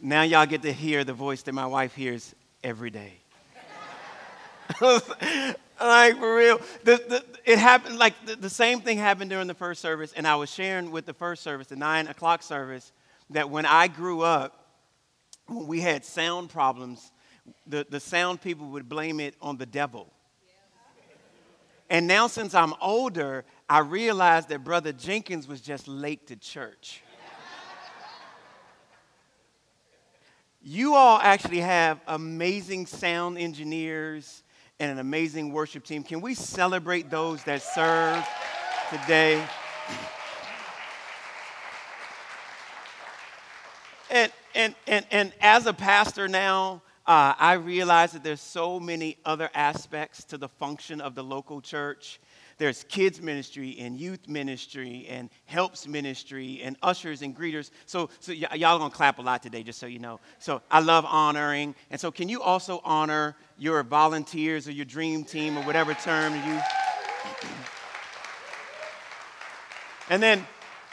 Now y'all get to hear the voice that my wife hears every day. like for real, the, the, it happened like the, the same thing happened during the first service, and I was sharing with the first service, the nine o'clock service, that when I grew up, when we had sound problems, the, the sound people would blame it on the devil. And now, since I'm older, I realized that Brother Jenkins was just late to church. You all actually have amazing sound engineers and an amazing worship team. Can we celebrate those that serve today? And, and, and, and as a pastor now, uh, I realize that there's so many other aspects to the function of the local church. There's kids ministry and youth ministry and helps ministry and ushers and greeters. So, so y- y'all gonna clap a lot today, just so you know. So I love honoring. And so, can you also honor your volunteers or your dream team or whatever term you? and then,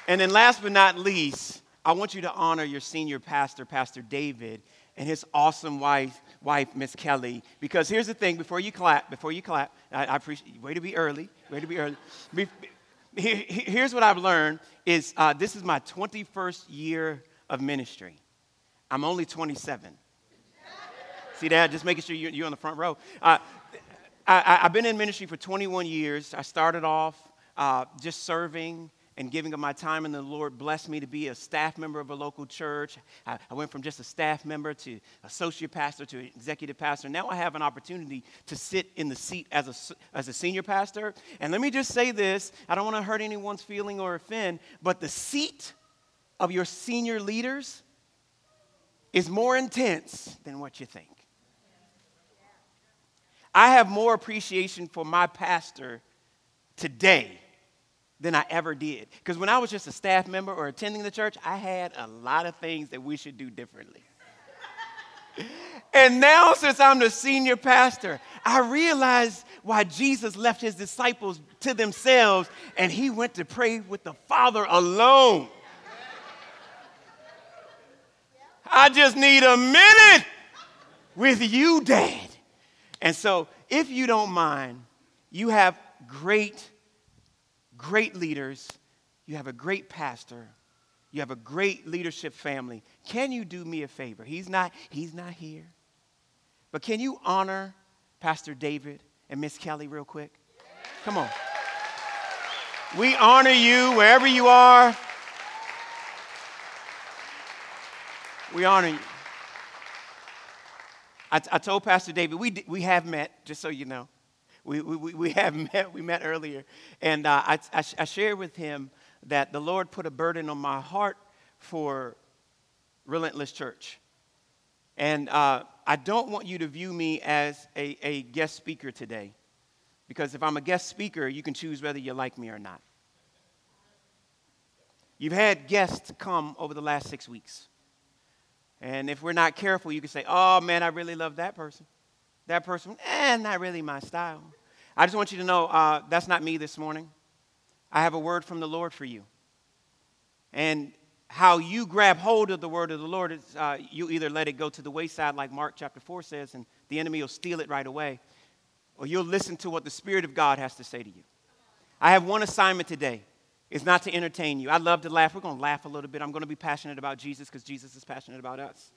and then, last but not least, I want you to honor your senior pastor, Pastor David, and his awesome wife, wife Miss Kelly. Because here's the thing: before you clap, before you clap, I, I appreciate. Way to be early. Way to be early. Be, here's what I've learned: is uh, this is my 21st year of ministry. I'm only 27. See that? Just making sure you're, you're on the front row. Uh, I, have been in ministry for 21 years. I started off uh, just serving and giving of my time, and the Lord blessed me to be a staff member of a local church. I, I, went from just a staff member to associate pastor to executive pastor. Now I have an opportunity to sit in the seat as a, as a senior pastor. And let me just say this I don't want to hurt anyone's feeling or offend, but the seat of your senior leaders is more intense than what you think. I have more appreciation for my pastor today than I ever did. Because when I was just a staff member or attending the church, I had a lot of things that we should do differently. and now, since I'm the senior pastor, I realize why Jesus left his disciples to themselves and he went to pray with the Father alone. I just need a minute with you, Dad. And so, if you don't mind, you have great great leaders, you have a great pastor, you have a great leadership family. Can you do me a favor? He's not, he's not here. But can you honor Pastor David and Miss Kelly real quick? Come on. We honor you wherever you are. We honor you. I, told Pastor David, we, we have met, just so you know. We, we, we have met, we met earlier. And uh, I, I, I shared with him that the Lord put a burden on my heart for Relentless Church. And uh, I don't want you to view me as a, a guest speaker today. Because if I'm a guest speaker, you can choose whether you like me or not. You've had guests come over the last six weeks. And if we're not careful, you can say, oh man, I really love that person. That person, eh, not really my style. I just want you to know uh, that's not me this morning. I have a word from the Lord for you. And how you grab hold of the word of the Lord is uh, you either let it go to the wayside, like Mark chapter 4 says, and the enemy will steal it right away, or you'll listen to what the Spirit of God has to say to you. I have one assignment today. It's not to entertain you. I love to laugh. We're going to laugh a little bit. I'm going to be passionate about Jesus because Jesus is passionate about us.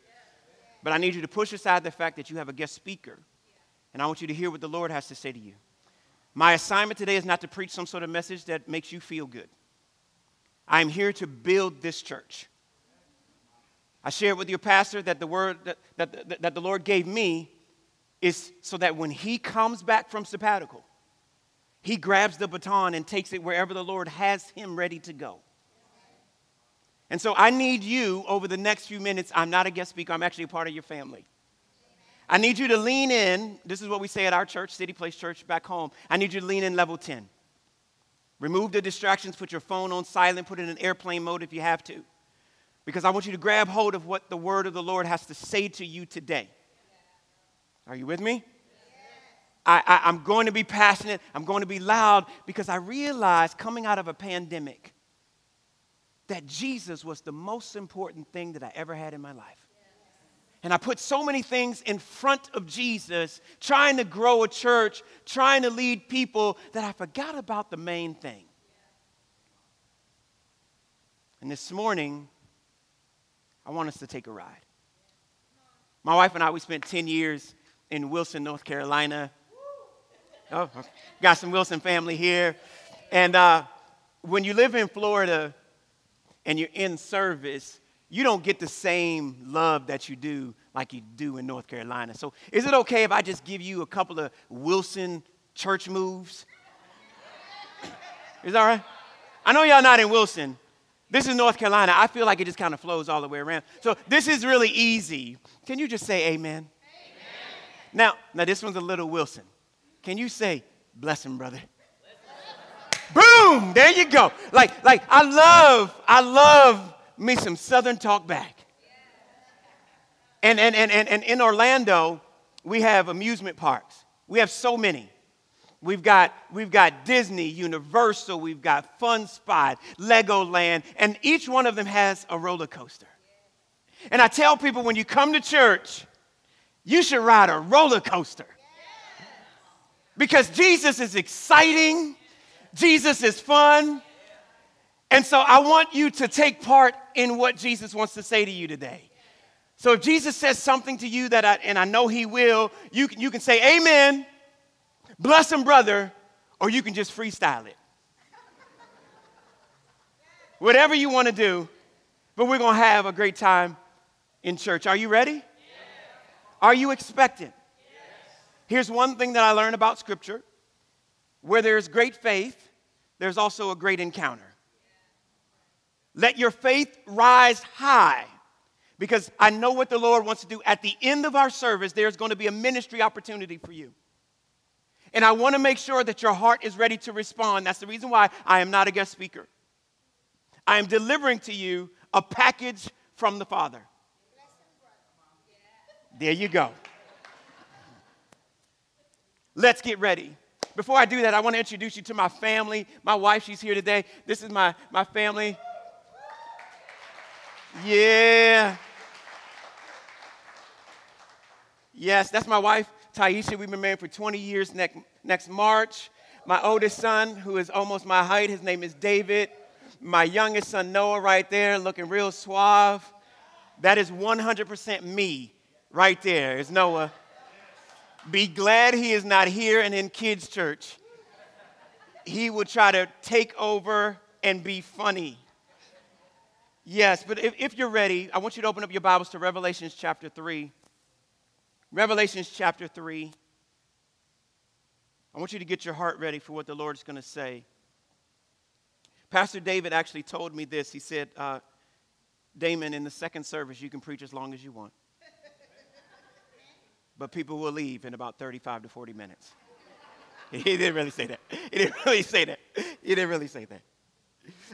But I need you to push aside the fact that you have a guest speaker and I want you to hear what the Lord has to say to you. My assignment today is not to preach some sort of message that makes you feel good. I'm here to build this church. I shared with your pastor that the word that, that, that the Lord gave me is so that when he comes back from sabbatical, he grabs the baton and takes it wherever the Lord has him ready to go. And so I need you over the next few minutes. I'm not a guest speaker, I'm actually a part of your family. I need you to lean in. This is what we say at our church, City Place Church back home. I need you to lean in level 10. Remove the distractions, put your phone on silent, put it in airplane mode if you have to. Because I want you to grab hold of what the word of the Lord has to say to you today. Are you with me? I, am going to be passionate. I'm going to be loud because I realize coming out of a pandemic that Jesus was the most important thing that I ever had in my life. And I put so many things in front of Jesus, trying to grow a church, trying to lead people, that I forgot about the main thing. And this morning, I want us to take a ride. My wife and I, we spent 10 years in Wilson, North Carolina. Oh, got some Wilson family here. And uh, when you live in Florida and you're in service, you don't get the same love that you do like you do in North Carolina. So, is it okay if I just give you a couple of Wilson church moves? Is that all right? I know y'all not in Wilson. This is North Carolina. I feel like it just kind of flows all the way around. So, this is really easy. Can you just say amen? amen. Now, now this one's a little Wilson. Can you say, bless him, brother? Boom! There you go. Like, like I love, I love me some Southern talk back. And, and, and, and, and in Orlando, we have amusement parks. We have so many. We've got, we've got Disney, Universal, we've got Fun Spot, Legoland, and each one of them has a roller coaster. And I tell people when you come to church, you should ride a roller coaster. Because Jesus is exciting, Jesus is fun. And so I want you to take part in what Jesus wants to say to you today. So if Jesus says something to you that I, and I know he will, you can, you can say amen, bless him, brother, or you can just freestyle it. Whatever you want to do, but we're going to have a great time in church. Are you ready? Are you expectant? Yes. Here's one thing that I learned about Scripture where there's great faith, there's also a great encounter. Let your faith rise high because I know what the Lord wants to do. At the end of our service, there's going to be a ministry opportunity for you. And I want to make sure that your heart is ready to respond. That's the reason why I am not a guest speaker. I am delivering to you a package from the Father. There you go. Let's get ready. Before I do that, I want to introduce you to my family. My wife, she's here today. This is my, my family. Yeah. Yes, that's my wife, Taisha. We've been married for 20 years next, next March. My oldest son, who is almost my height, his name is David. My youngest son, Noah, right there, looking real suave. That is 100% me right there, is Noah. Be glad he is not here and in kids' church. He will try to take over and be funny. Yes, but if, if you're ready, I want you to open up your Bibles to Revelations chapter 3. Revelations chapter 3. I want you to get your heart ready for what the Lord's going to say. Pastor David actually told me this. He said, uh, Damon, in the second service, you can preach as long as you want. but people will leave in about 35 to 40 minutes. he didn't really say that. He didn't really say that. He didn't really say that.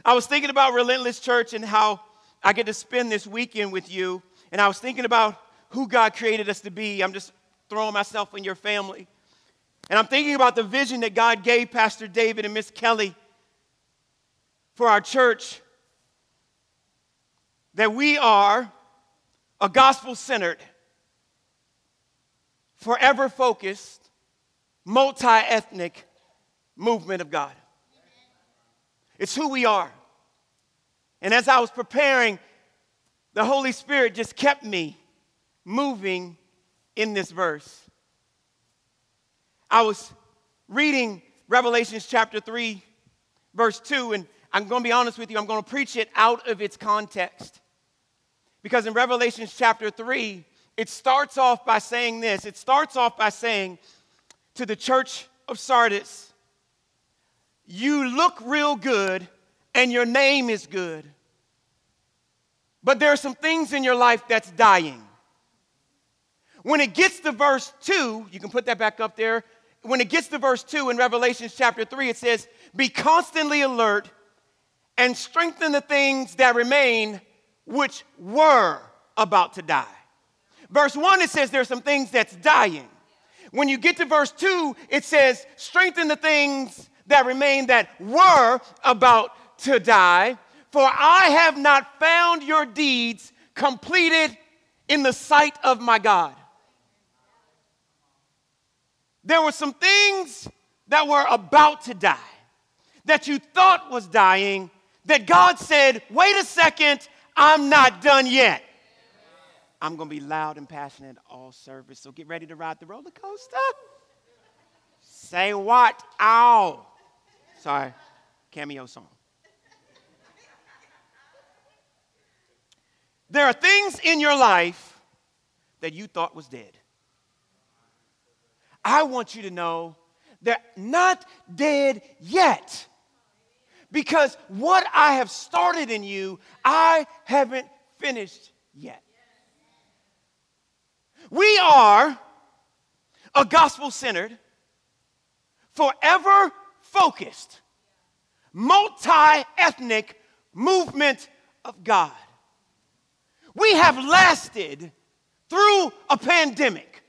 I was thinking about Relentless Church and how I get to spend this weekend with you. And I was thinking about who God created us to be. I'm just throwing myself in your family. And I'm thinking about the vision that God gave Pastor David and Miss Kelly for our church that we are a gospel centered, forever focused, multi ethnic movement of God. It's who we are. And as I was preparing, the Holy Spirit just kept me moving in this verse. I was reading Revelations chapter 3, verse 2, and I'm going to be honest with you, I'm going to preach it out of its context. Because in Revelations chapter 3, it starts off by saying this it starts off by saying to the church of Sardis, you look real good and your name is good. But there are some things in your life that's dying. When it gets to verse 2, you can put that back up there. When it gets to verse 2 in Revelation chapter 3, it says, Be constantly alert and strengthen the things that remain which were about to die. Verse 1, it says there's some things that's dying. When you get to verse 2, it says, Strengthen the things that remain that were about to die, for I have not found your deeds completed in the sight of my God. There were some things that were about to die that you thought was dying that God said, wait a second, I'm not done yet. I'm going to be loud and passionate all service. So get ready to ride the roller coaster. Say what? Ow. Sorry, cameo song. There are things in your life that you thought was dead. I want you to know they're not dead yet. Because what I have started in you, I haven't finished yet. We are a gospel centered, forever focused, multi ethnic movement of God. We have lasted through a pandemic,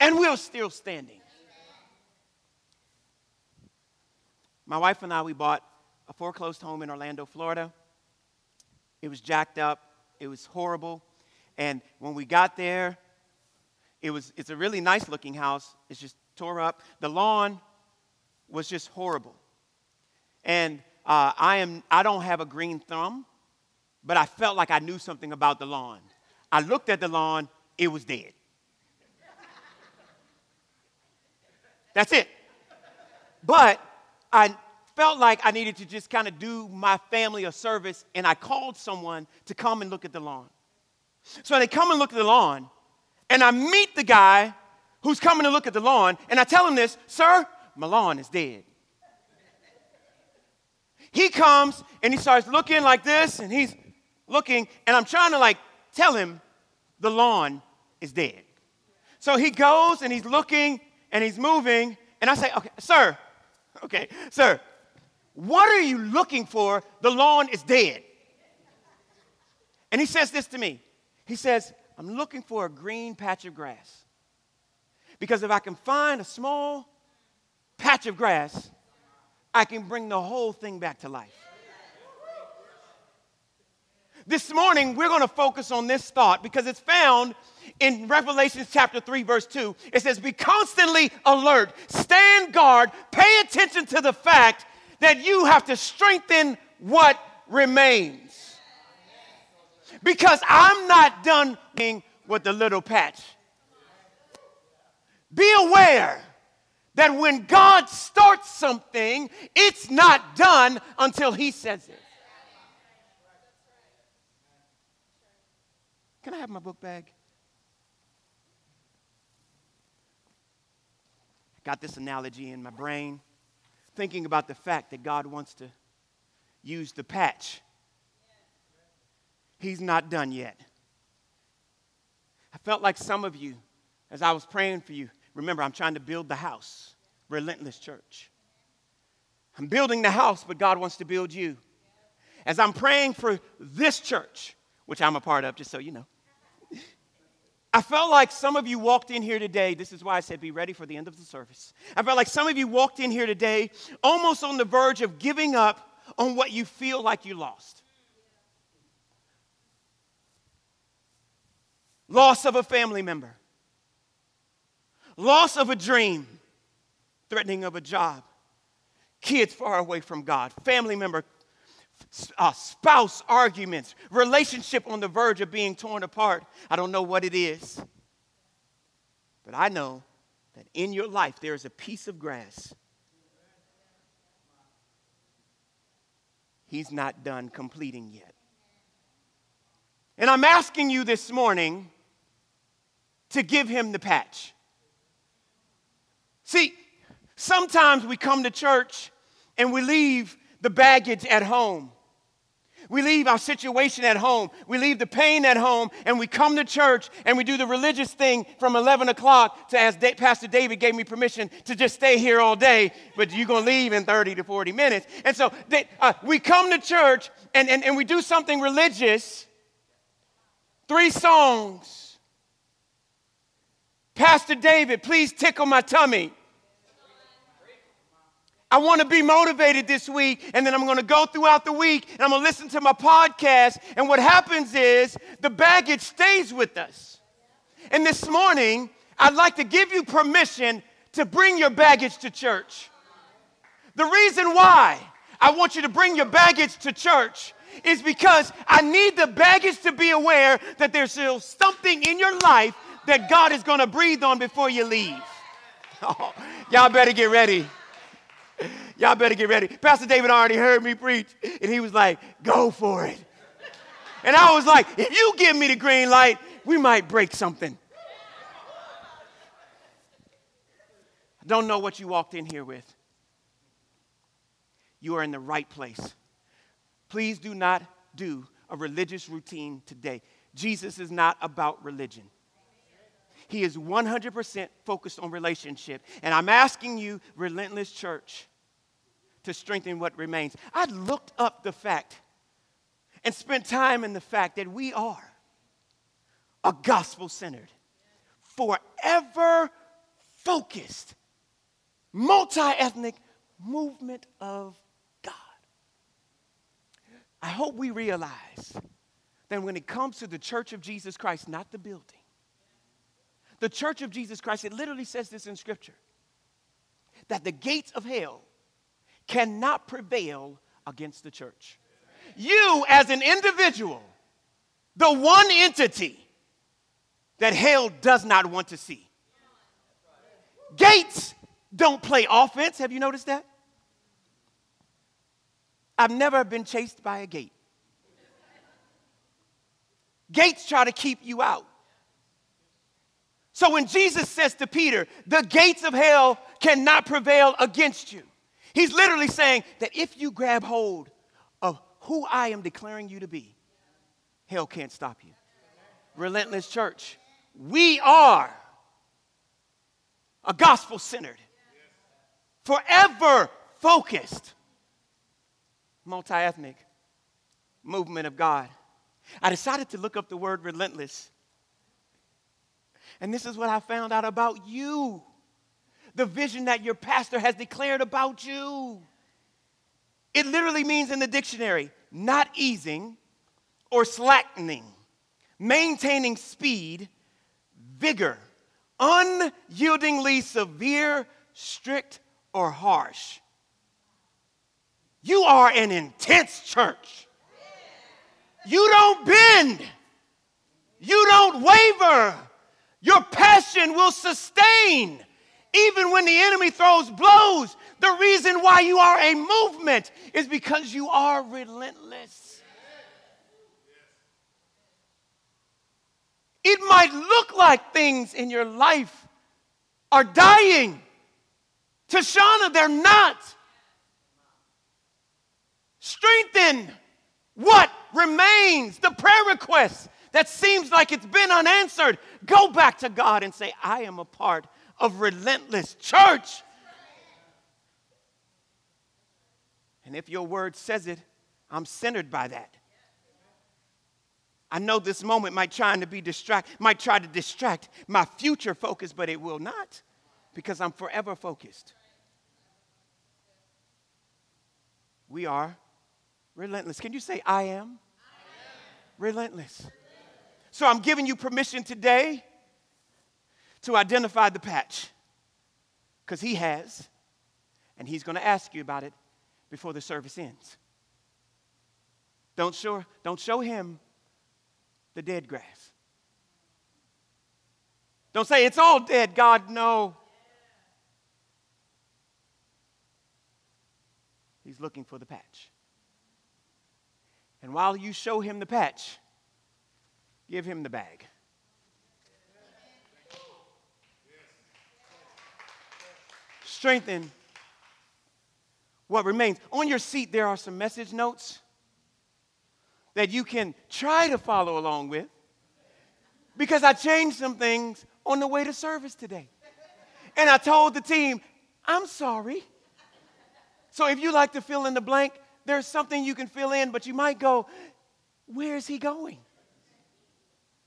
and we're still standing. My wife and I, we bought a foreclosed home in Orlando, Florida. It was jacked up, it was horrible. And when we got there, it was, it's a really nice looking house. It's just tore up. The lawn was just horrible. And uh, I, am, I don't have a green thumb, but I felt like I knew something about the lawn. I looked at the lawn, it was dead. That's it. But I felt like I needed to just kind of do my family a service, and I called someone to come and look at the lawn. So they come and look at the lawn, and I meet the guy who's coming to look at the lawn, and I tell him this Sir, my lawn is dead. He comes and he starts looking like this, and he's looking, and I'm trying to like tell him the lawn is dead. So he goes and he's looking and he's moving, and I say, Okay, sir, Okay, sir, what are you looking for? The lawn is dead. And he says this to me. He says, I'm looking for a green patch of grass. Because if I can find a small patch of grass, I can bring the whole thing back to life. This morning, we're going to focus on this thought because it's found in Revelation chapter 3, verse 2. It says, Be constantly alert, stand guard, pay attention to the fact that you have to strengthen what remains. Because I'm not done with the little patch. Be aware that when God starts something, it's not done until He says it. Can I have my book bag? Got this analogy in my brain, thinking about the fact that God wants to use the patch. He's not done yet. I felt like some of you, as I was praying for you, remember, I'm trying to build the house, Relentless Church. I'm building the house, but God wants to build you. As I'm praying for this church, which I'm a part of, just so you know, I felt like some of you walked in here today. This is why I said be ready for the end of the service. I felt like some of you walked in here today almost on the verge of giving up on what you feel like you lost. Loss of a family member, loss of a dream, threatening of a job, kids far away from God, family member uh, spouse arguments, relationship on the verge of being torn apart. I don't know what it is. But I know that in your life there is a piece of grass. He's not done completing yet. And I'm asking you this morning to give him the patch. See, sometimes we come to church and we leave the baggage at home. We leave our situation at home. We leave the pain at home, and we come to church and we do the religious thing from 11 o'clock to, as Pastor David gave me permission to just stay here all day, but you're going to leave in 30 to 40 minutes. And so they, uh, we come to church and, and, and we do something religious three songs. Pastor David, please tickle my tummy. I want to be motivated this week, and then I'm going to go throughout the week and I'm going to listen to my podcast. And what happens is the baggage stays with us. And this morning, I'd like to give you permission to bring your baggage to church. The reason why I want you to bring your baggage to church is because I need the baggage to be aware that there's still something in your life that God is going to breathe on before you leave. Oh, y'all better get ready. Y'all better get ready. Pastor David already heard me preach, and he was like, Go for it. And I was like, If you give me the green light, we might break something. I don't know what you walked in here with. You are in the right place. Please do not do a religious routine today. Jesus is not about religion. He is 100% focused on relationship. And I'm asking you, Relentless Church, to strengthen what remains. I looked up the fact and spent time in the fact that we are a gospel centered, forever focused, multi ethnic movement of God. I hope we realize that when it comes to the church of Jesus Christ, not the building, the church of Jesus Christ, it literally says this in Scripture that the gates of hell cannot prevail against the church. You, as an individual, the one entity that hell does not want to see. Gates don't play offense. Have you noticed that? I've never been chased by a gate. Gates try to keep you out. So when Jesus says to Peter, the gates of hell cannot prevail against you, he's literally saying that if you grab hold of who I am declaring you to be, hell can't stop you. Relentless church, we are a gospel centered, forever focused, multi ethnic movement of God. I decided to look up the word relentless and this is what I found out about you the vision that your pastor has declared about you. It literally means in the dictionary not easing or slackening, maintaining speed, vigor, unyieldingly severe, strict, or harsh. You are an intense church. You don't bend. You don't waver. Your passion will sustain even when the enemy throws blows. The reason why you are a movement is because you are relentless. It might look like things in your life are dying. Tashana, they're not. Strengthen what remains, the prayer requests that seems like it's been unanswered, go back to God and say, I am a part of relentless church. And if your word says it, I'm centered by that. I know this moment might try to be distract, might try to distract my future focus, but it will not because I'm forever focused. We are relentless. Can you say I am? I am. Relentless. So I'm giving you permission today to identify the patch because he has, and he's going to ask you about it before the service ends. Don't show, don't show him the dead grass. Don't say, it's all dead, God, no. He's looking for the patch. And while you show him the patch, Give him the bag. Strengthen what remains. On your seat, there are some message notes that you can try to follow along with because I changed some things on the way to service today. And I told the team, I'm sorry. So if you like to fill in the blank, there's something you can fill in, but you might go, Where is he going?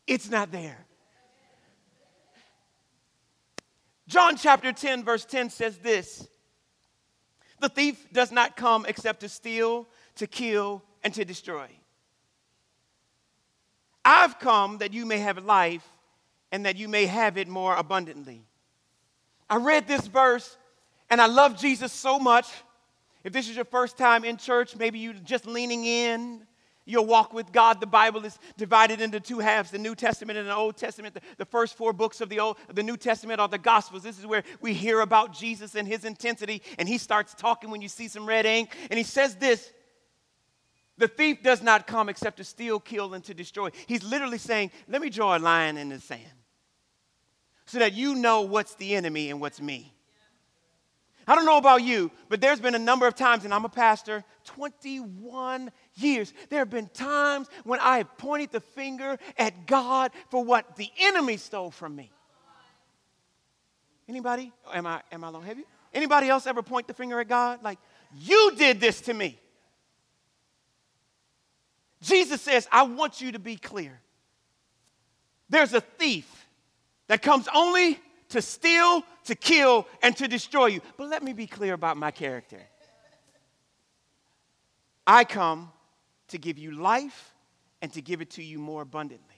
It's not there. John chapter 10, verse 10 says this The thief does not come except to steal, to kill, and to destroy. I've come that you may have life and that you may have it more abundantly. I read this verse and I love Jesus so much. If this is your first time in church, maybe you're just leaning in, your walk with God. The Bible is divided into two halves the New Testament and the Old Testament. The, the, first four books of the, Old, the New Testament are the Gospels. This is where we hear about Jesus and his intensity. And he starts talking when you see some red ink. And he says this The thief does not come except to steal, kill, and to destroy. He's literally saying, Let me draw a line in the sand so that you know what's the enemy and what's me. I don't know about you, but there's been a number of times, and I'm a pastor, 21 years. There have been times when I have pointed the finger at God for what the enemy stole from me. Anybody? Am I am I long? Have you? Anybody else ever point the finger at God? Like, you did this to me. Jesus says, I want you to be clear. There's a thief that comes only to steal, to kill, and to destroy you. But let me be clear about my character. I come to give you life and to give it to you more abundantly.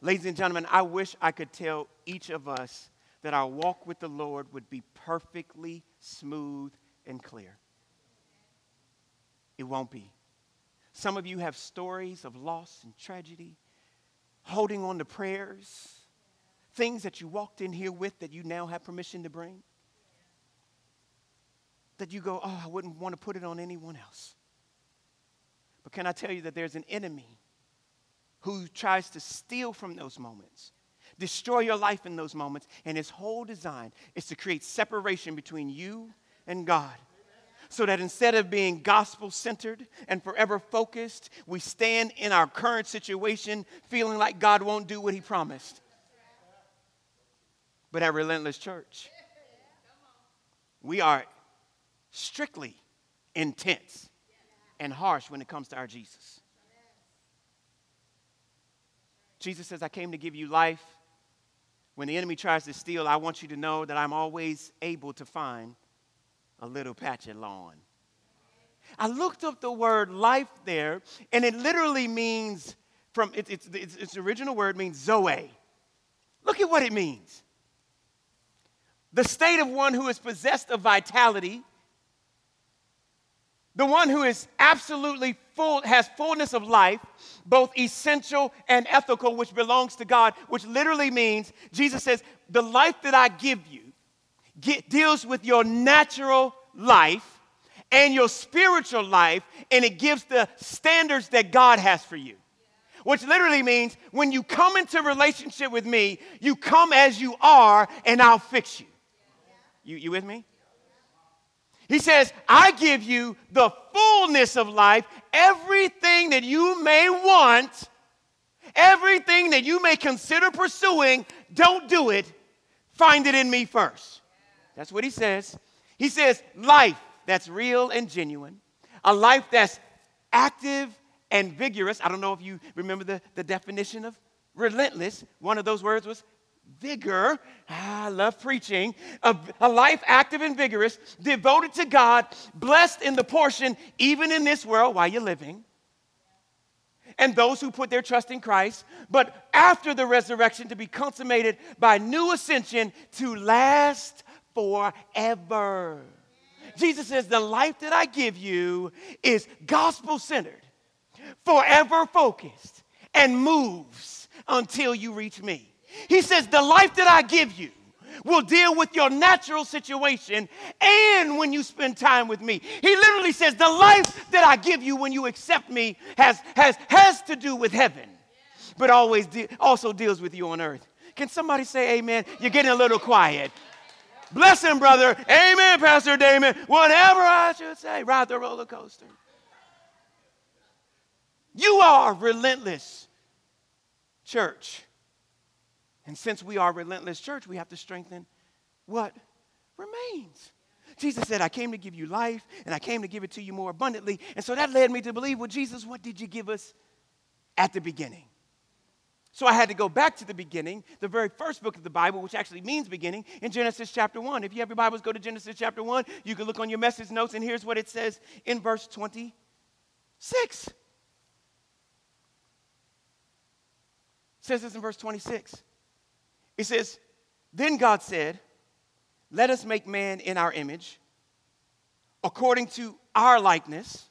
Ladies and gentlemen, I wish I could tell each of us that our walk with the Lord would be perfectly smooth and clear. It won't be. Some of you have stories of loss and tragedy, holding on to prayers things that you walked in here with that you now have permission to bring? That you go, oh, I wouldn't want to put it on anyone else. But can I tell you that there's an enemy who tries to steal from those moments, destroy your life in those moments, and his whole design is to create separation between you and God. So that instead of being gospel centered and forever focused, we stand in our current situation feeling like God won't do what he promised but at Relentless Church, we are strictly intense and harsh when it comes to our Jesus. Jesus says, I came to give you life. When the enemy tries to steal, I want you to know that I'm always able to find a little patch of lawn. I looked up the word life there, and it literally means from its, its, its, its original word means zoe. Look at what it means the state of one who is possessed of vitality, the one who is absolutely full, has fullness of life, both essential and ethical, which belongs to God, which literally means, Jesus says, the life that I give you get, deals with your natural life and your spiritual life, and it gives the standards that God has for you. Which literally means when you come into relationship with me, you come as you are, and I'll fix you. You, you with me? He says, I give you the fullness of life, everything that you may want, everything that you may consider pursuing, don't do it. Find it in me first. That's what he says. He says, life that's real and genuine, a life that's active and vigorous. I don't know if you remember the, the definition of relentless. One of those words was vigor. Ah, I love preaching. A, a, life active and vigorous, devoted to God, blessed in the portion, even in this world while you're living. And those who put their trust in Christ, but after the resurrection to be consummated by new ascension to last forever. Jesus says, The life that I give you is gospel centered, forever focused, and moves until you reach me. He says, The life that I give you will deal with your natural situation and when you spend time with me. He literally says, The life that I give you when you accept me has, has, has to do with heaven, but always de- also deals with you on earth. Can somebody say amen? You're getting a little quiet. Bless him, brother. Amen, Pastor Damon. Whatever I should say, ride the roller coaster. You are relentless, church. And since we are a relentless church, we have to strengthen what remains. Jesus said, I came to give you life and I came to give it to you more abundantly. And so that led me to believe, well, Jesus, what did you give us at the beginning? So I had to go back to the beginning, the very first book of the Bible, which actually means beginning, in Genesis chapter 1. If you have your Bibles, go to Genesis chapter 1. You can look on your message notes, and here's what it says in verse 26. It says this in verse 26. It says, Then God said, Let us make man in our image, according to our likeness,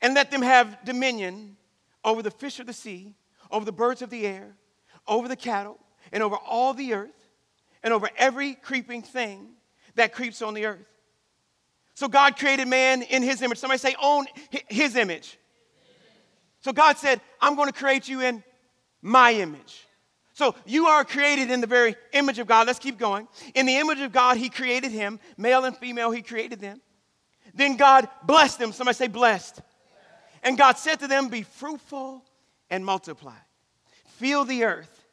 and let them have dominion over the fish of the sea over the birds of the air, over the cattle, and over all the earth, and over every creeping thing that creeps on the earth. So God created man in his image. Somebody say, own his image. So God said, I'm going to create you in my image. So you are created in the very image of God. Let's keep going. In the image of God, he created him, male and female, he created them. Then God blessed them. Somebody say, blessed. And God said to them, Be fruitful and multiply. Fill the earth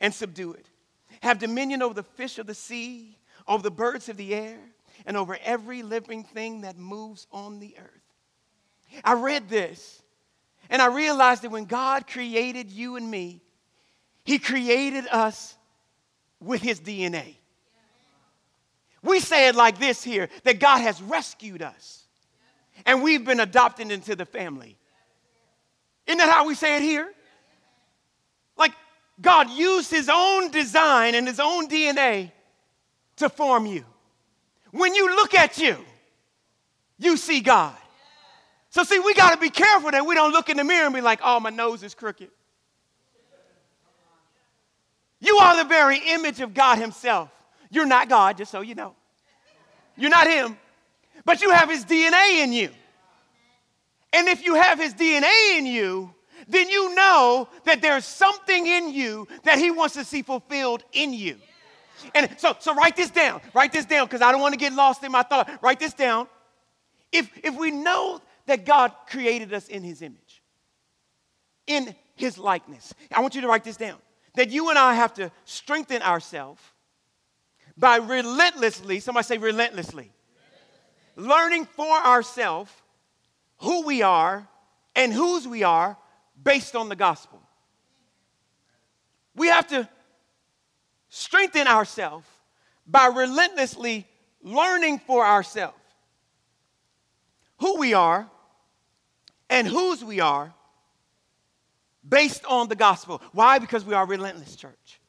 and subdue it. Have dominion over the fish of the sea, over the birds of the air, and over every living thing that moves on the earth. I read this and I realized that when God created you and me, He created us with His DNA. We say it like this here that God has rescued us and we've been adopted into the family. Isn't that how we say it here? Like God used his own design and his own DNA to form you. When you look at you, you see God. So, see, we got to be careful that we don't look in the mirror and be like, oh, my nose is crooked. You are the very image of God Himself. You're not God, just so you know. You're not Him, but you have His DNA in you. And if you have his DNA in you, then you know that there's something in you that he wants to see fulfilled in you. And so, so write this down. Write this down because I don't want to get lost in my thought. Write this down. If, if we know that God created us in his image, in his likeness, I want you to write this down. That you and I have to strengthen ourselves by relentlessly, somebody say relentlessly, learning for ourselves who we are and whose we are based on the gospel. We have to strengthen ourselves by relentlessly learning for ourselves who we are and whose we are based on the gospel. Why? Because we are relentless church.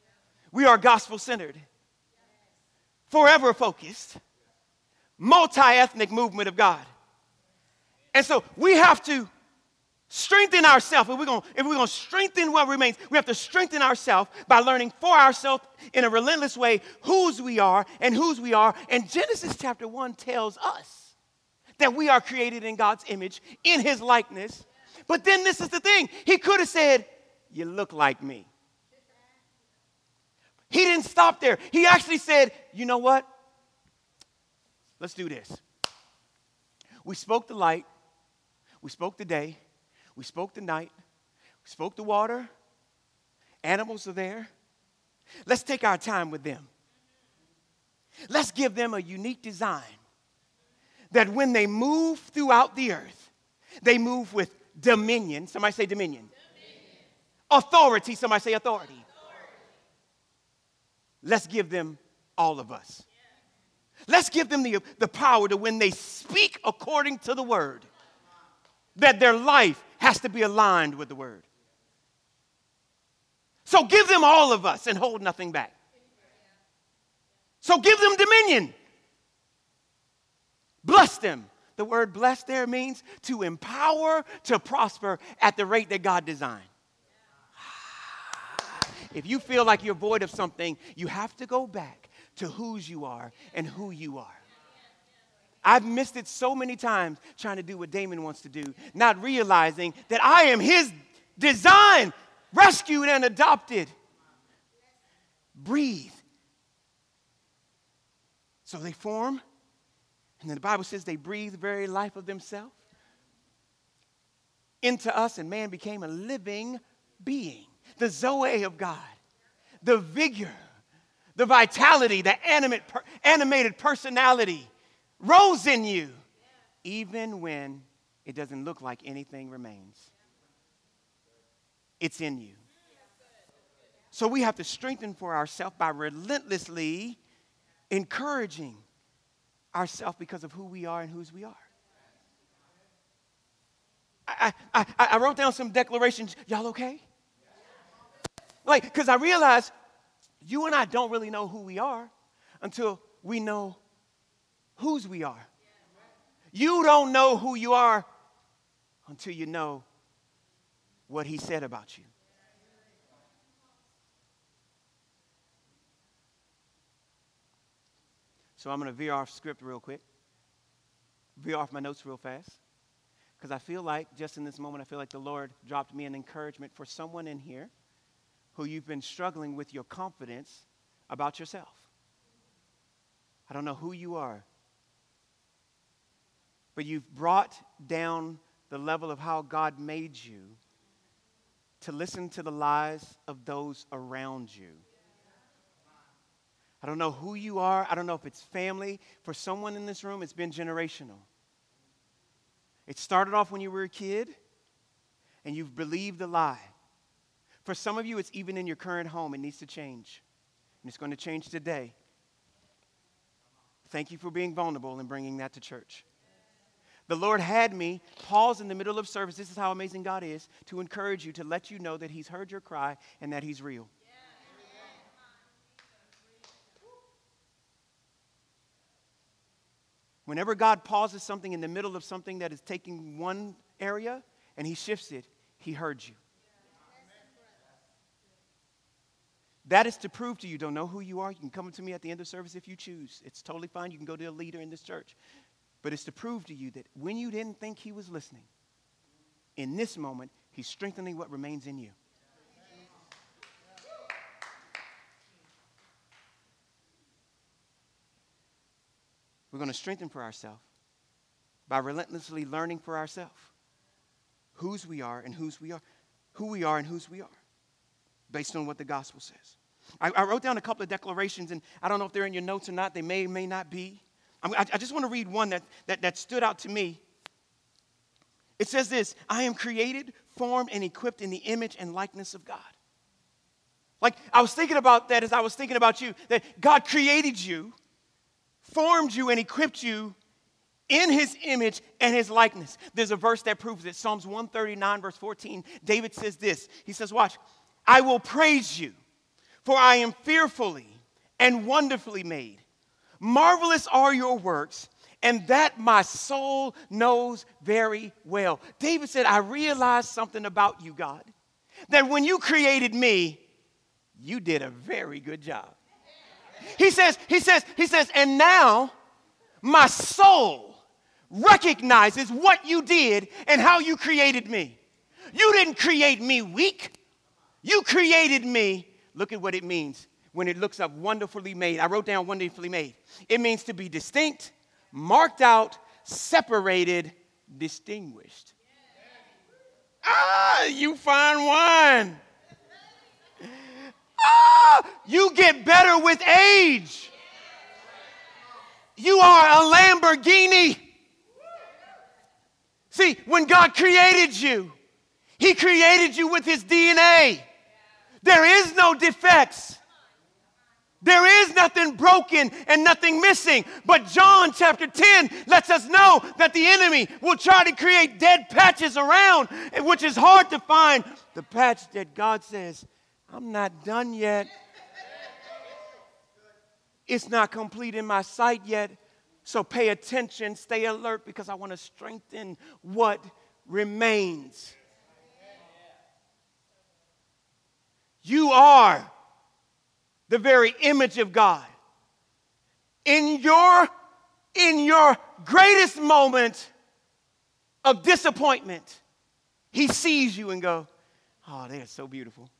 We are gospel centered, forever focused, multi ethnic movement of God. And so we have to strengthen ourselves. If we're going if we're going to strengthen what remains, we have to strengthen ourselves by learning for ourselves in a relentless way whose we are and whose we are. And Genesis chapter 1 tells us that we are created in God's image, in his likeness. But then this is the thing. He could have said, "You look like me." He didn't stop there. He actually said, "You know what? Let's do this." We spoke the light we spoke the day, we spoke the night, we spoke the water, animals are there. Let's take our time with them. Let's give them a unique design that when they move throughout the earth, they move with dominion. Somebody say dominion. dominion. Authority. Somebody say authority. authority. Let's give them all of us. Let's give them the, the power to when they speak according to the word, that their life has to be aligned with the word. So give them all of us and hold nothing back. So give them dominion. Bless them. The word bless there means to empower, to prosper at the rate that God designed. If you feel like you're void of something, you have to go back to whose you are and who you are. I've missed it so many times trying to do what Damon wants to do, not realizing that I am his design, rescued and adopted. Breathe. So they form, and then the Bible says they breathed the very life of themselves into us, and man became a living being. The Zoe of God, the vigor, the vitality, the animate, animated personality rose in you, even when it doesn't look like anything remains. It's in you. So we have to strengthen for ourselves by relentlessly encouraging ourselves because of who we are and whose we are. I, I, I wrote down some declarations. Y'all okay? Like, because I realized you and I don't really know who we are until we know whose we are. You don't know who you are until you know what he said about you. So I'm going to veer off script real quick, veer off my notes real fast, because I feel like, just in this moment, I feel like the Lord dropped me an encouragement for someone in here who you've been struggling with your confidence about yourself. I don't know who you are, but you've brought down the level of how God made you to listen to the lies of those around you. I don't know who you are. I don't know if it's family. For someone in this room, it's been generational. It started off when you were a kid and you've believed the lie. For some of you, it's even in your current home. It needs to change. And it's going to change today. Thank you for being vulnerable and bringing that to church. The Lord had me pause in the middle of service. This is how amazing God is to encourage you, to let you know that He's heard your cry and that He's real. Whenever God pauses something in the middle of something that is taking one area and He shifts it, He heard you. That is to prove to you, don't know who you are. You can come to me at the end of service if you choose. It's totally fine. You can go to a leader in this church. But it's to prove to you that when you didn't think He was listening, in this moment, He's strengthening what remains in you. We're going to strengthen for ourselves by relentlessly learning for ourselves whose we are and whose we are, who we are and whose we are, based on what the gospel says. I, I wrote down a couple of declarations, and I don't know if they're in your notes or not. They may or may not be. I, I just want to read one that, that, that stood out to me. It says this I am created, formed, and equipped in the image and likeness of God. Like, I was thinking about that as I was thinking about you, that God created you formed you and equipped you in his image and his likeness. There's a verse that proves it. Psalms 139, verse 14. David says this He says, Watch, I will praise you, for I am fearfully and wonderfully made. Marvelous are your works, and that my soul knows very well. David said, I realized something about you, God, that when you created me, you did a very good job. He says, he says, he says, and now my soul recognizes what you did and how you created me. You didn't create me weak. You created me. Look at what it means when it looks up wonderfully made. I wrote down wonderfully made. It means to be distinct, marked out, separated, distinguished. Ah, you find one. Ah, you get better with age. You are a Lamborghini. See, when God created you, He created you with His DNA. There is no defects. There is nothing broken and nothing missing. But John chapter 10 lets us know that the enemy will try to create dead patches around, which is hard to find. The patch that God says, I'm not done yet. It's not complete in my sight yet. So pay attention, stay alert because I want to strengthen what remains. You are the very image of God. In your in your greatest moment of disappointment, he sees you and go, "Oh, they're so beautiful."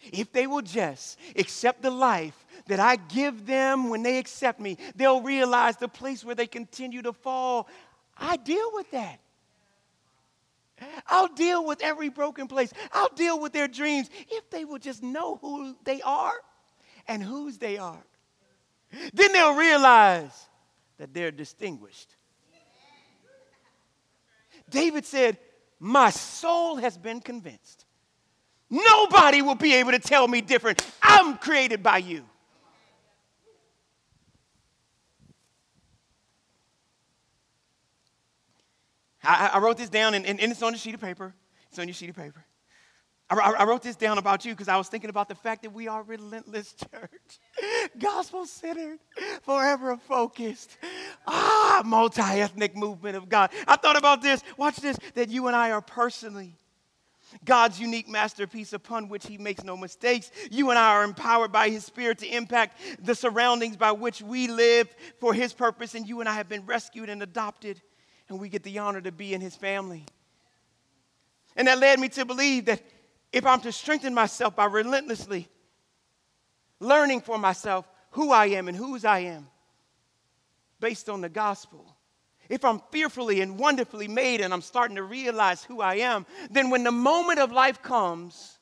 If they will just accept the life that I give them when they accept me, they'll realize the place where they continue to fall. I deal with that. I'll deal with every broken place. I'll deal with their dreams if they will just know who they are and whose they are. Then they'll realize that they're distinguished. David said, My soul has been convinced Nobody will be able to tell me different. I'm created by you. I, I wrote this down, and, and, it's on a sheet of paper. It's on your sheet of paper. I, I wrote this down about you because I was thinking about the fact that we are relentless church, gospel centered, forever focused, ah, multi ethnic movement of God. I thought about this. Watch this that you and I are personally God's unique masterpiece upon which He makes no mistakes. You and I are empowered by His Spirit to impact the surroundings by which we live for His purpose, and you and I have been rescued and adopted and we get the honor to be in his family. And that led me to believe that if I'm to strengthen myself by relentlessly learning for myself who I am and whose I am based on the gospel, if I'm fearfully and wonderfully made and I'm starting to realize who I am, then when the moment of life comes,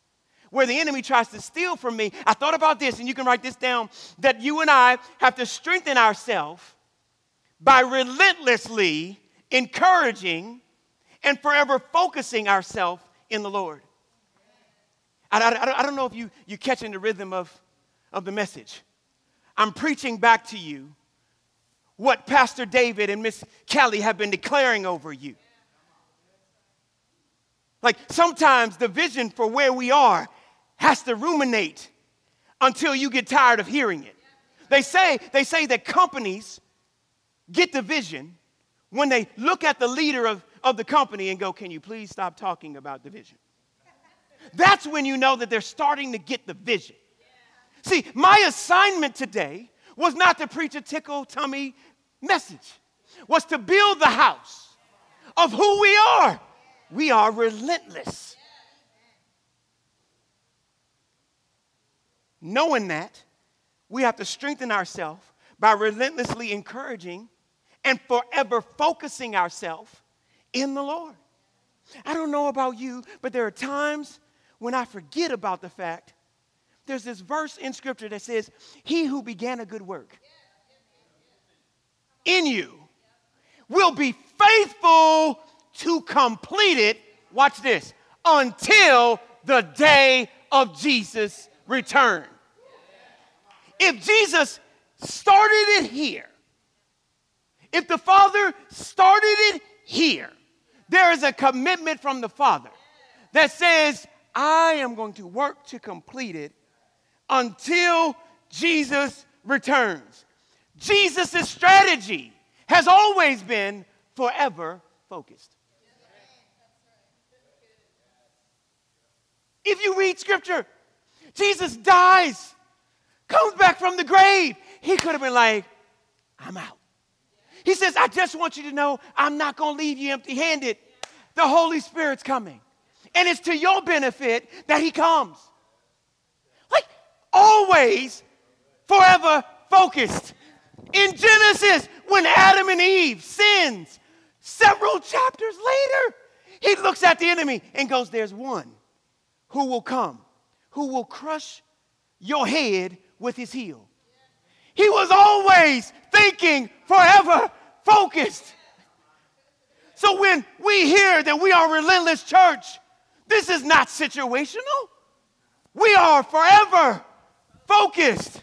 where the enemy tries to steal from me, I thought about this, and you can write this down that you and I have to strengthen ourselves by relentlessly encouraging, and forever focusing ourselves in the Lord. I, I, I, don't know if you, you're catching the rhythm of, of the message. I'm preaching back to you what Pastor David and Miss Kelly have been declaring over you. Like sometimes the vision for where we are has to ruminate until you get tired of hearing it. They say, they say that companies get the vision when they look at the leader of, of the company and go, Can you please stop talking about the vision? That's when you know that they're starting to get the vision. See, my assignment today was not to preach a tickle tummy message, was to build the house of who we are. We are relentless. Knowing that, we have to strengthen ourselves by relentlessly encouraging and forever focusing ourselves in the Lord. I don't know about you, but there are times when I forget about the fact there's this verse in Scripture that says, He who began a good work in you will be faithful to complete it. Watch this until the day of Jesus' return. If Jesus started it here, if the Father started it here, there is a commitment from the Father that says, I am going to work to complete it until Jesus returns. Jesus' strategy has always been forever focused. If you read scripture, Jesus dies, comes back from the grave. He could have been like, I'm out. He says, I just want you to know I'm not going to leave you empty handed. The Holy Spirit's coming. And it's to your benefit that He comes. Always, forever focused. In Genesis, when Adam and Eve sins, several chapters later, he looks at the enemy and goes, There's one who will come, who will crush your head with his heel. He was always thinking forever focused. So when we hear that we are relentless church, this is not situational. We are forever focused.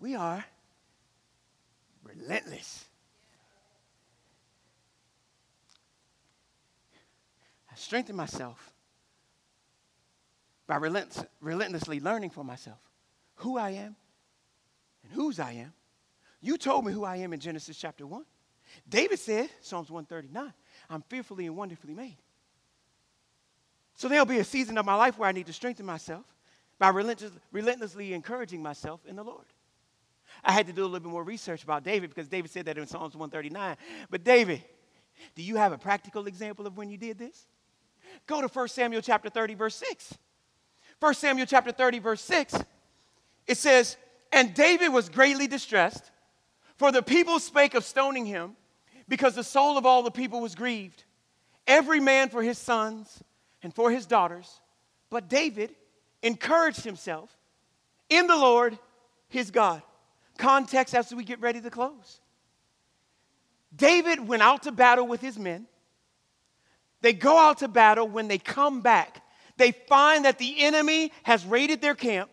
We are relentless. I strengthen myself by relent- relentlessly learning for myself who I am and whose I am. You told me who I am in Genesis chapter 1. David said, Psalms 139, I'm fearfully and wonderfully made. So there'll be a season of my life where I need to strengthen myself by relentless, relentlessly encouraging myself in the Lord. I had to do a little bit more research about David because David said that in Psalms 139. But David, do you have a practical example of when you did this? Go to 1 Samuel chapter 30, verse 6. 1 Samuel chapter 30, verse 6, it says, And David was greatly distressed, for the people spake of stoning him, because the soul of all the people was grieved, every man for his sons and for his daughters. But David encouraged himself in the Lord his God. Context as we get ready to close. David went out to battle with his men. They go out to battle. When they come back, they find that the enemy has raided their camp,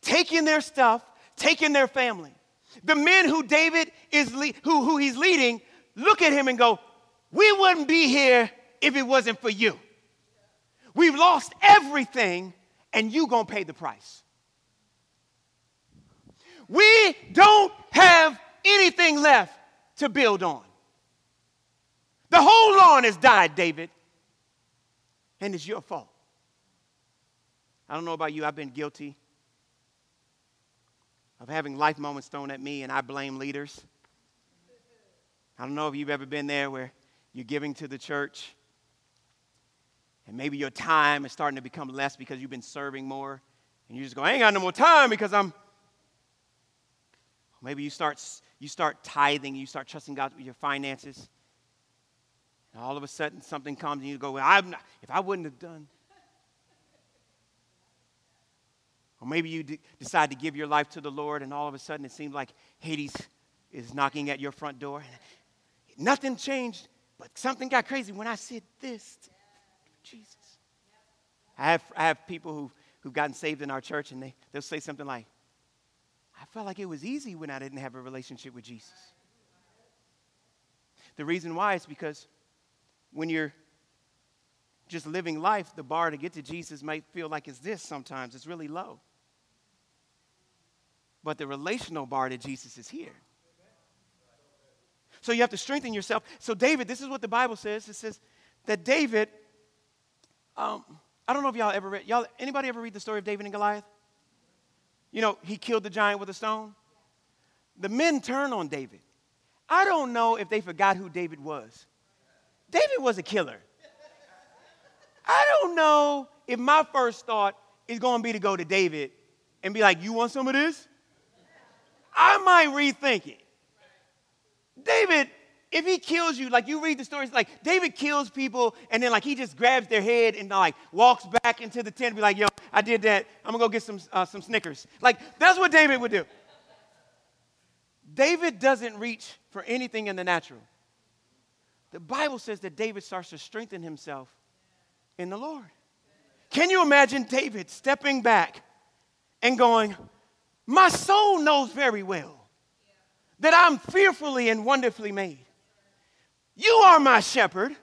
taken their stuff, taken their family. The men who David is le- who, who he's leading look at him and go, We wouldn't be here if it wasn't for you. We've lost everything, and you gonna pay the price. We don't have anything left to build on. The whole lawn has died, David, and it's your fault. I don't know about you, I've been guilty of having life moments thrown at me, and I blame leaders. I don't know if you've ever been there where you're giving to the church, and maybe your time is starting to become less because you've been serving more, and you just go, I ain't got no more time because I'm. Maybe you start, you start tithing, you start trusting God with your finances. And all of a sudden, something comes and you go, well, I'm not, if I wouldn't have done. Or maybe you d- decide to give your life to the Lord, and all of a sudden it seems like Hades is knocking at your front door. Nothing changed, but something got crazy when I said this. to Jesus. I have, I have people who, who've gotten saved in our church, and they, they'll say something like, I felt like it was easy when I didn't have a relationship with Jesus. The reason why is because when you're just living life, the bar to get to Jesus might feel like it's this sometimes. It's really low. But the relational bar to Jesus is here. So you have to strengthen yourself. So, David, this is what the Bible says. It says that David, um, I don't know if y'all ever read, y'all, anybody ever read the story of David and Goliath? You know, he killed the giant with a stone. The men turn on David. I don't know if they forgot who David was. David was a killer. I don't know if my first thought is going to be to go to David and be like, You want some of this? I might rethink it. David, if he kills you, like you read the stories, like David kills people and then like he just grabs their head and like walks back into the tent and be like, Yo, I did that. I'm to go get some, uh, some Snickers. Like that's what David would do. David doesn't reach for anything in the natural. The Bible says that David starts to strengthen himself in the Lord. Can you imagine David stepping back and going, My soul knows very well that I'm fearfully and wonderfully made. You are my shepherd,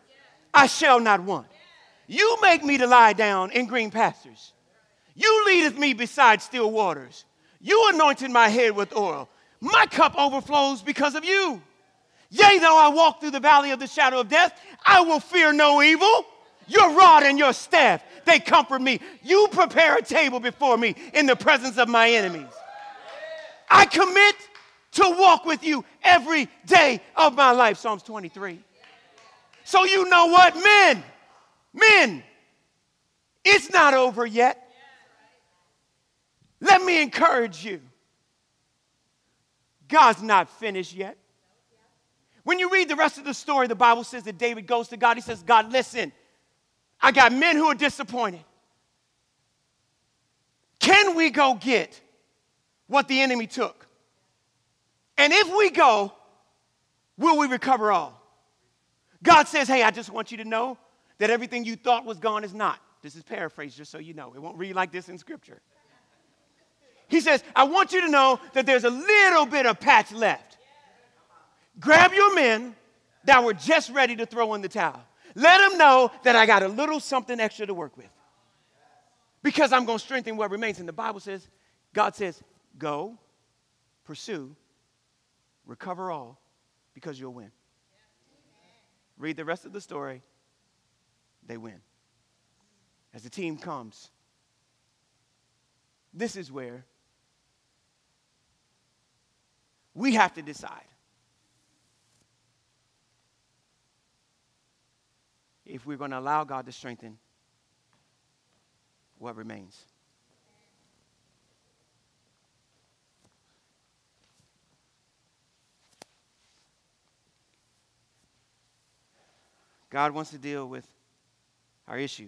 I shall not want. You make me to lie down in green pastures. You leadeth me beside still waters. You anointed my head with oil. My cup overflows because of you. Yea, though I walk through the valley of the shadow of death, I will fear no evil. Your rod and your staff, they comfort me. You prepare a table before me in the presence of my enemies. I commit to walk with you every day of my life. Psalms 23. So, you know what? Men, men, it's not over yet. Let me encourage you. God's not finished yet. When you read the rest of the story, the Bible says that David goes to God. He says, God, listen, I got men who are disappointed. Can we go get what the enemy took? And if we go, will we recover all? God says, Hey, I just want you to know that everything you thought was gone is not. This is paraphrased, just so you know. It won't read like this in Scripture. He says, I want you to know that there's a little bit of patch left. Grab your men that were just ready to throw in the towel. Let them know that I got a little something extra to work with. Because I'm going to strengthen what remains. And the Bible says, God says, go, pursue, recover all, because you'll win. Read the rest of the story, they win. As the team comes, this is where we have to decide if we're going to allow God to strengthen what remains. God wants to deal with our issue.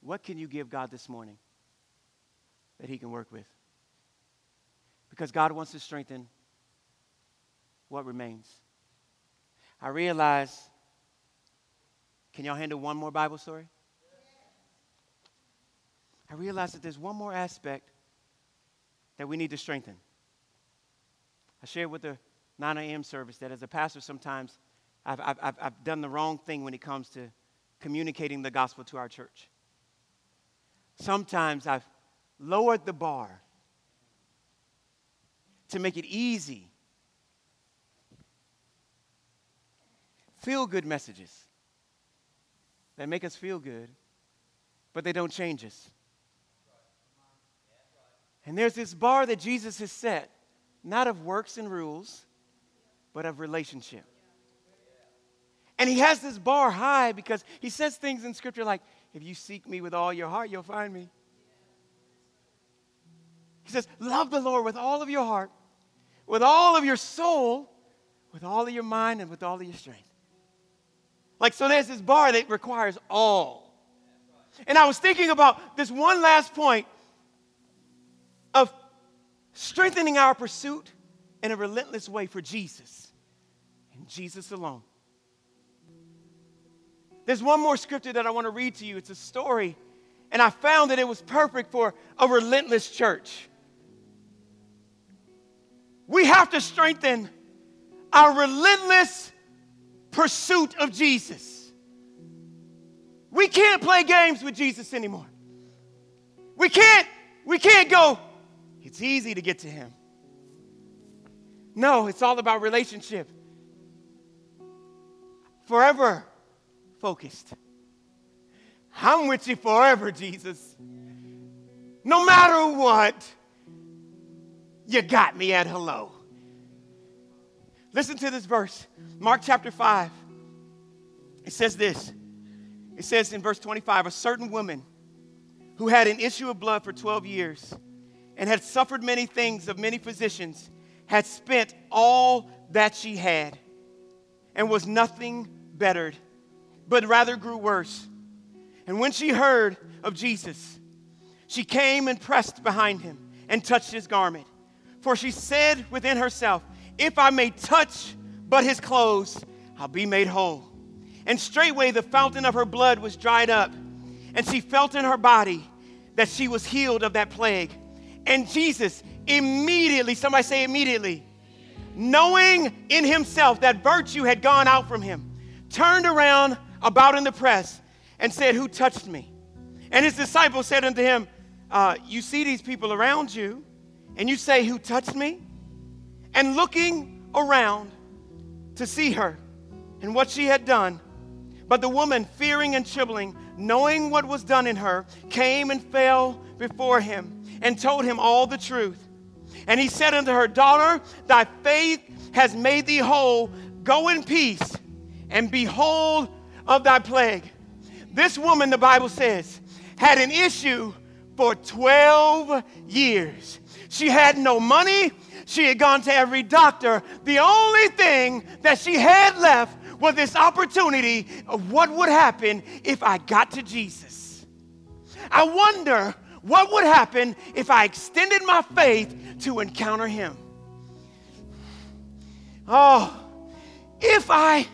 What can you give God this morning? that He can work with. Because God wants to strengthen what remains. I realize, can y'all handle one more Bible story? I realize that there's one more aspect that we need to strengthen. I shared with the 9 a.m. service that as a pastor, sometimes I've, I've, I've done the wrong thing when it comes to communicating the gospel to our church. Sometimes I've lowered the bar to make it easy. Feel good messages that make us feel good, but they don't change us. And there's this bar that Jesus has set, not of works and rules, but of relationship. And he has this bar high because he says things in scripture like, if you seek me with all your heart, you'll find me. He says, love the Lord with all of your heart, with all of your soul, with all of your mind, and with all of your strength. Like, so there's this bar that requires all. And I was thinking about this one last point strengthening our pursuit in a relentless way for Jesus and Jesus alone. There's one more scripture that I want to read to you. It's a story, and I found that it was perfect for a relentless church. We have to strengthen our relentless pursuit of Jesus. We can't play games with Jesus anymore. We can't, we can't go, it's easy to get to him. No, it's all about relationship. Forever focused. I'm with you forever, Jesus. No matter what, you got me at hello. Listen to this verse, Mark chapter 5. It says this. It says in verse 25 a certain woman who had an issue of blood for 12 years and had suffered many things of many physicians, had spent all that she had and was nothing bettered, but rather grew worse. And when she heard of Jesus, she came and pressed behind him and touched his garment. For she said within herself, If I may touch but his clothes, I'll be made whole. And straightway the fountain of her blood was dried up, and she felt in her body that she was healed of that plague. And Jesus immediately, somebody say immediately, knowing in himself that virtue had gone out from him, turned around about in the press and said, Who touched me? And his disciples said unto him, uh, You see these people around you, and you say, Who touched me? And looking around to see her and what she had done, but the woman, fearing and trembling, knowing what was done in her, came and fell before him and told him all the truth. And he said unto her, Daughter, thy faith has made thee whole. Go in peace and behold of thy plague. This woman, the Bible says, had an issue for 12 years. She had no money. She had gone to every doctor. The only thing that she had left was this opportunity of what would happen if I got to Jesus. I wonder what would happen if I extended my faith to encounter him? Oh, if I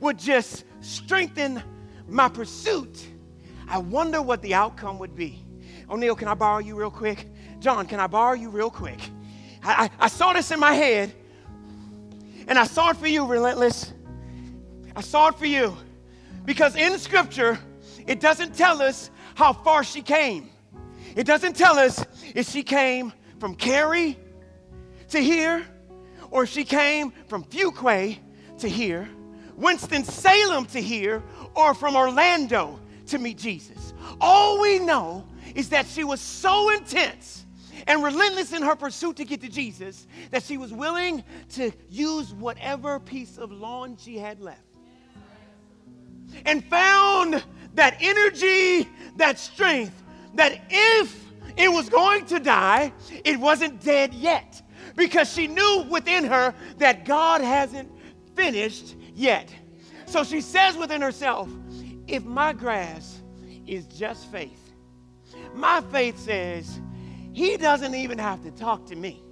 would just strengthen my pursuit, I wonder what the outcome would be. O'Neill, can I borrow you real quick? John, can I borrow you real quick? I, I, I saw this in my head, and I saw it for you, Relentless. I saw it for you. Because in Scripture, it doesn't tell us how far she came. It doesn't tell us if she came from Cary to here or if she came from Fuquay to here, Winston-Salem to here, or from Orlando to meet Jesus. All we know is that she was so intense and relentless in her pursuit to get to Jesus that she was willing to use whatever piece of lawn she had left and found that energy, that strength, that if it was going to die, it wasn't dead yet because she knew within her that God hasn't finished yet. So she says within herself, if my grass is just faith, My faith says he doesn't even have to talk to me.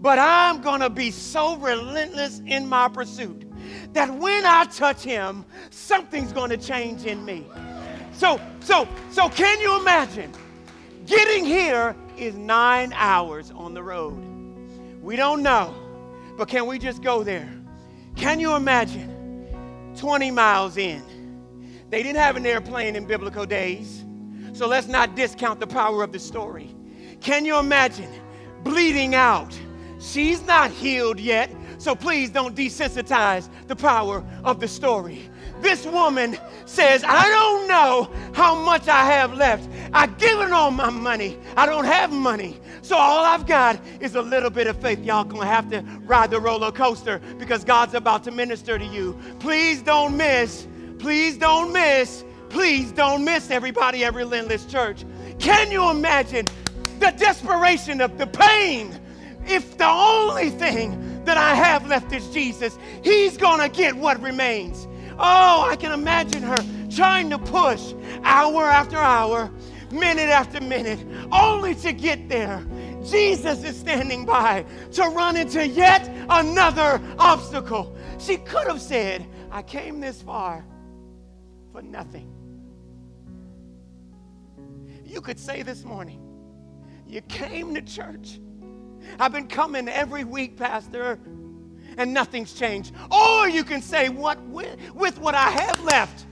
But I'm going to be so relentless in my pursuit that when I touch him, something's going to change in me. So, so, so can you imagine? Getting here is nine hours on the road. We don't know, but can we just go there? Can you imagine 20 miles in? They didn't have an airplane in biblical days, so let's not discount the power of the story. Can you imagine bleeding out? She's not healed yet, so please don't desensitize the power of the story. This woman says, I don't know how much I have left. I've given all my money. I don't have money. So all I've got is a little bit of faith. Y'all gonna have to ride the roller coaster because God's about to minister to you. Please don't miss. Please don't miss. Please don't miss everybody at Relentless Church. Can you imagine the desperation of the pain? If the only thing that I have left is Jesus, He's gonna get what remains. Oh, I can imagine her trying to push hour after hour, minute after minute, only to get there. Jesus is standing by to run into yet another obstacle. She could have said, I came this far for nothing. You could say this morning, You came to church. I've been coming every week, Pastor and nothing's changed. Or you can say, what with, with what I have left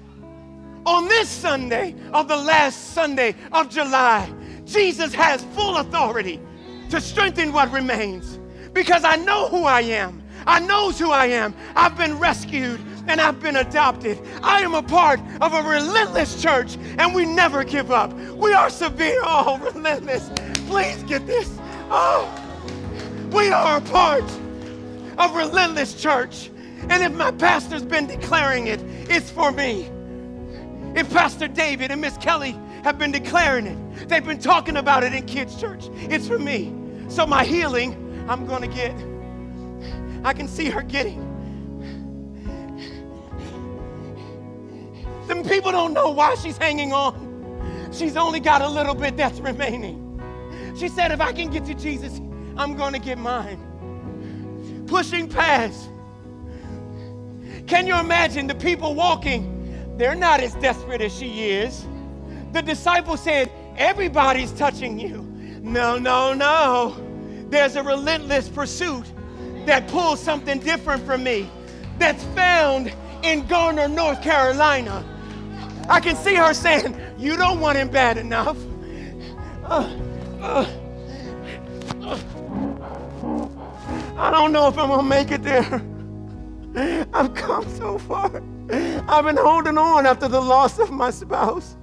on this Sunday of the last Sunday of July, Jesus has full authority to strengthen what remains because I know who I am. I knows who I am. I've been rescued and I've been adopted. I am a part of a relentless church and we never give up. We are severe, oh, relentless. Please get this. Oh, we are a part of Relentless Church. And if my pastor's been declaring it, it's for me. If Pastor David and Miss Kelly have been declaring it, they've been talking about it in kids' church, it's for me. So my healing, I'm going to get. I can see her getting. Them people don't know why she's hanging on. She's only got a little bit that's remaining. She said, if I can get to Jesus, I'm going to get mine pushing past. Can you imagine the people walking? They're not as desperate as she is. The disciple said, Everybody's touching you. No, no, no. There's a relentless pursuit that pulls something different from me that's found in Garner, North Carolina. I can see her saying, You don't want him bad enough. Uh, uh. I don't know if I'm going to make it there. I've come so far. I've been holding on after the loss of my spouse.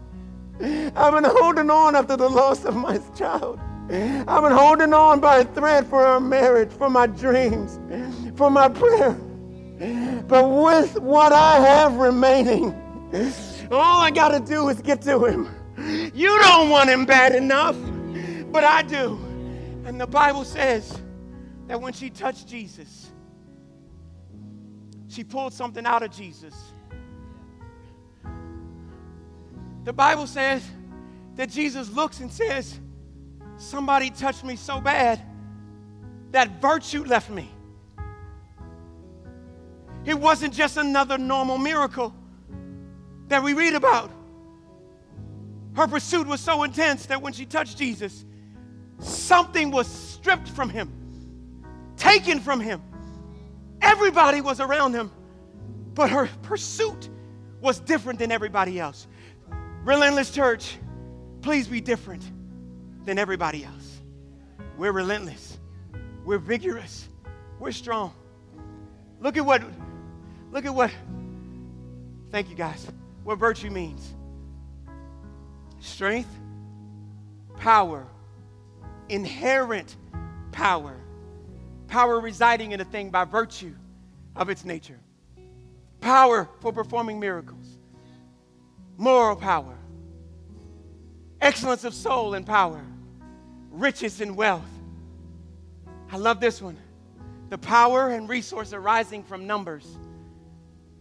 I've been holding on after the loss of my child. I've been holding on by a thread for our marriage, for my dreams, for my prayer. But with what I have remaining, all I got to do is get to him. You don't want him bad enough, but I do. And the Bible says, that when she touched Jesus, she pulled something out of Jesus. The Bible says that Jesus looks and says, Somebody touched me so bad that virtue left me. It wasn't just another normal miracle that we read about. Her pursuit was so intense that when she touched Jesus, something was stripped from him taken from him. Everybody was around him, but her pursuit was different than everybody else. Relentless Church, please be different than everybody else. We're relentless, we're vigorous, we're strong. Look at what, look at what, thank you guys, what virtue means strength, power, inherent power power residing in a thing by virtue of its nature, power for performing miracles, moral power, excellence of soul and power, riches and wealth. I love this one. The power and resource arising from numbers,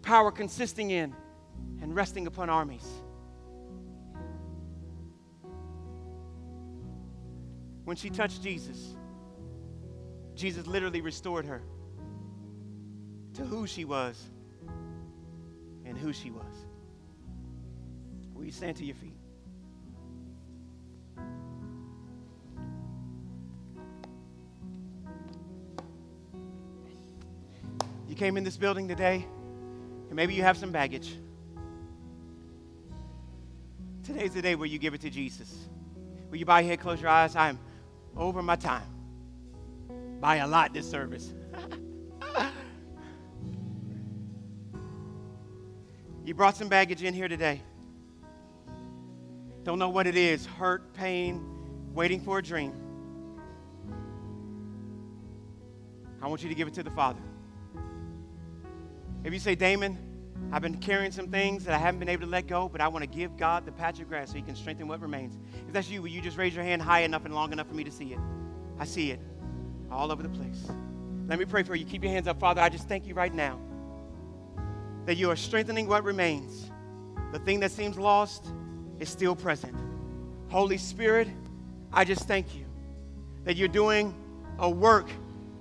power consisting in and resting upon armies. when she touched Jesus, Jesus literally restored her to who she was and who she was. Will you stand to your feet? You came in this building today, and maybe you have some baggage. Today's the day where you give it to Jesus. Will you bow your head, close your eyes? I am over my time by a lot this service. you brought some baggage in here today. Don't know what it is hurt, pain, waiting for a dream. I want you to give it to the Father. If you say, Damon, I've been carrying some things that I haven't been able to let go, but I want to give God the patch of grass so He can strengthen what remains. If that's you, will you just raise your hand high enough and long enough for me to see it? I see it all over the place. Let me pray for you. Keep your hands up, Father. I just thank you right now that you are strengthening what remains. The thing that seems lost is still present. Holy Spirit, I just thank you that you're doing a work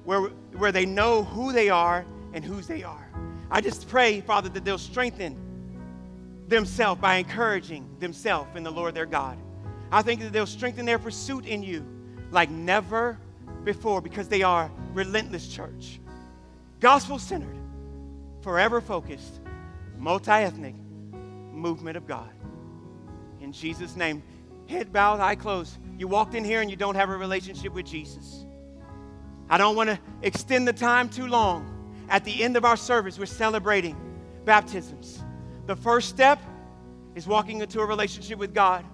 where, where they know who they are and whose they are. I just pray, Father, that they'll strengthen themselves by encouraging themselves in the Lord their God. I think that they'll strengthen their pursuit in you like never before because they are relentless church, gospel centered, forever focused, multi ethnic movement of God. In Jesus' name, head bowed, eye closed. You walked in here and you don't have a relationship with Jesus. I don't want to extend the time too long at the end of our service, we're celebrating baptisms. The first step is walking into a relationship with God.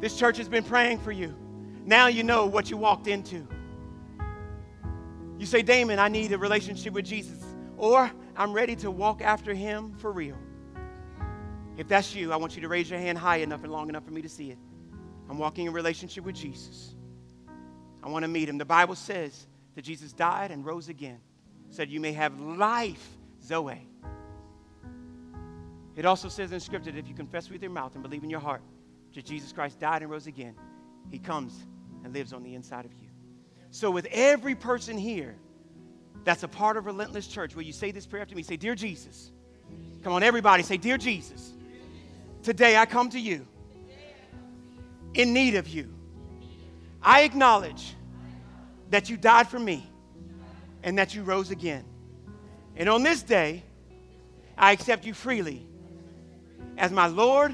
This church has been praying for you. Now you know what you walked into. You say, Damon, I need a relationship with Jesus, or I'm ready to walk after him for real. If that's you, I want you to raise your hand high enough and long enough for me to see it. I'm walking in relationship with Jesus. I want to meet him. The Bible says that Jesus died and rose again said, You may have life, Zoe. It also says in Scripture that if you confess with your mouth and believe in your heart that Jesus Christ died and rose again, he comes and lives on the inside of you. So, with every person here that's a part of Relentless Church, will you say this prayer after me? Say, Dear Jesus. Come on, everybody, say, Dear Jesus. Today I come to you in need of you. I acknowledge that you died for me and that you rose again. And on this day, I accept you freely as my Lord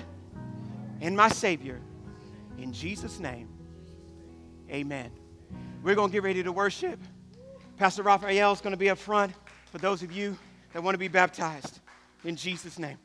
and my Savior. In Jesus' name, amen. We're going to get ready to worship. Pastor Raphael is going to be up front for those of you that want to be baptized. In Jesus' name.